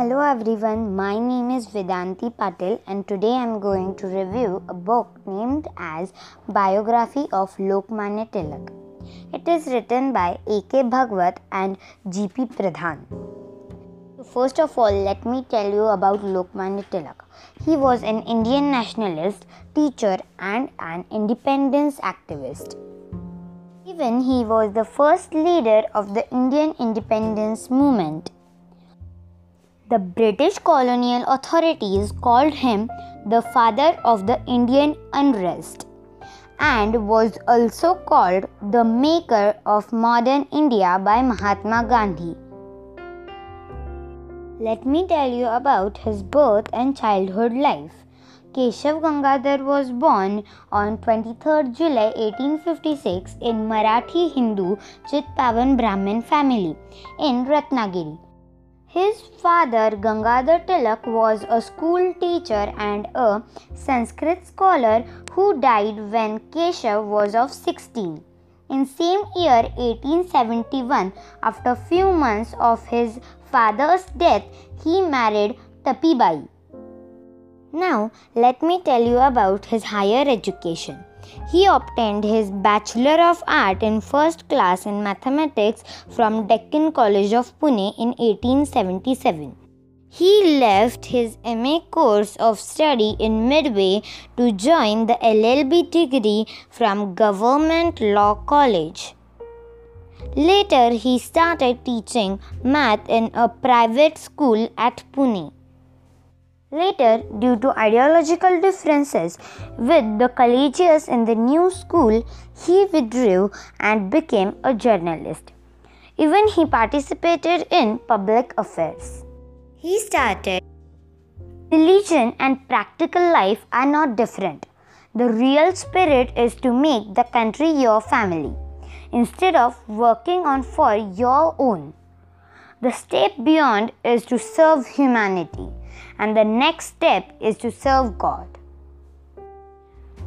Hello everyone, my name is Vedanti Patil and today I am going to review a book named as Biography of Lokmanya Tilak. It is written by A.K. Bhagwat and G.P. Pradhan. First of all, let me tell you about Lokmanya Tilak. He was an Indian nationalist, teacher and an independence activist. Even he was the first leader of the Indian independence movement. The British colonial authorities called him the father of the Indian unrest and was also called the maker of modern India by Mahatma Gandhi. Let me tell you about his birth and childhood life. Keshav Gangadhar was born on 23rd July 1856 in Marathi Hindu Chitpavan Brahmin family in Ratnagiri. His father Gangadhar Tilak was a school teacher and a Sanskrit scholar who died when Keshav was of 16. In same year 1871 after few months of his father's death he married Tapibai. Now let me tell you about his higher education. He obtained his Bachelor of Art in first class in mathematics from Deccan College of Pune in 1877. He left his MA course of study in Midway to join the LLB degree from Government Law College. Later, he started teaching math in a private school at Pune. Later, due to ideological differences with the collegians in the new school, he withdrew and became a journalist. Even he participated in public affairs. He started Religion and practical life are not different. The real spirit is to make the country your family instead of working on for your own. The step beyond is to serve humanity and the next step is to serve God.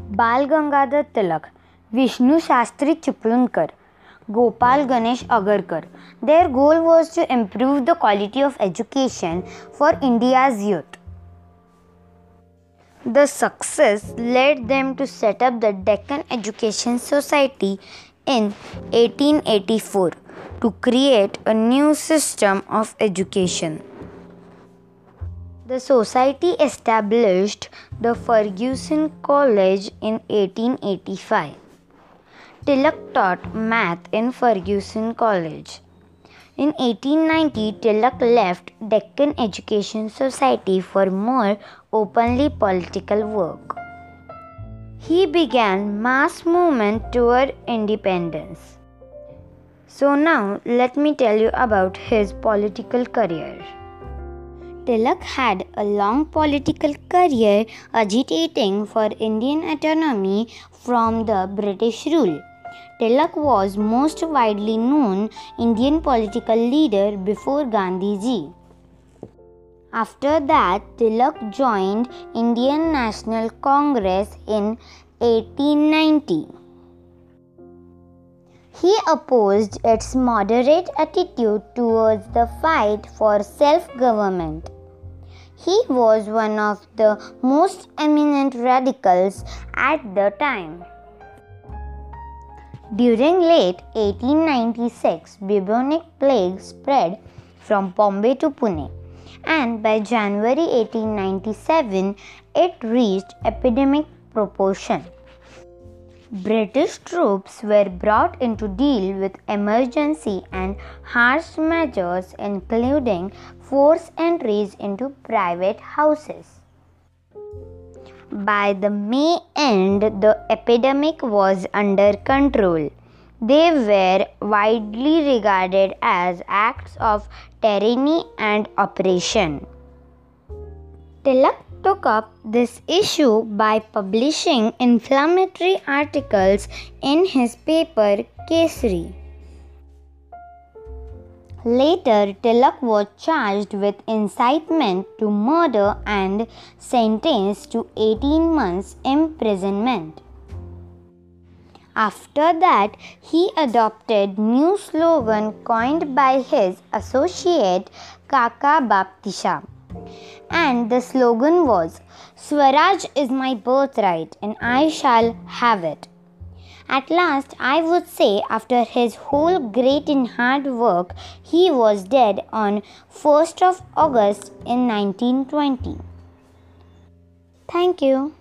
Bal Gangadhar Tilak, Vishnu Shastri Chiplunkar, Gopal Ganesh Agarkar. Their goal was to improve the quality of education for India's youth. The success led them to set up the Deccan Education Society in 1884 to create a new system of education. The society established the Fergusson College in 1885. Tilak taught math in Fergusson College. In 1890, Tilak left Deccan Education Society for more openly political work. He began mass movement toward independence. So now let me tell you about his political career. Tilak had a long political career agitating for Indian autonomy from the British rule. Tilak was most widely known Indian political leader before Gandhiji. After that, Tilak joined Indian National Congress in 1890. He opposed its moderate attitude towards the fight for self government. He was one of the most eminent radicals at the time. During late 1896, bubonic plague spread from Bombay to Pune, and by January 1897, it reached epidemic proportion. British troops were brought in to deal with emergency and harsh measures, including forced entries into private houses. By the May end, the epidemic was under control. They were widely regarded as acts of tyranny and oppression. Tilak took up this issue by publishing inflammatory articles in his paper Kesari. Later, Tilak was charged with incitement to murder and sentenced to 18 months imprisonment. After that, he adopted new slogan coined by his associate Kaka Baptista. And the slogan was Swaraj is my birthright and I shall have it. At last, I would say, after his whole great and hard work, he was dead on 1st of August in 1920. Thank you.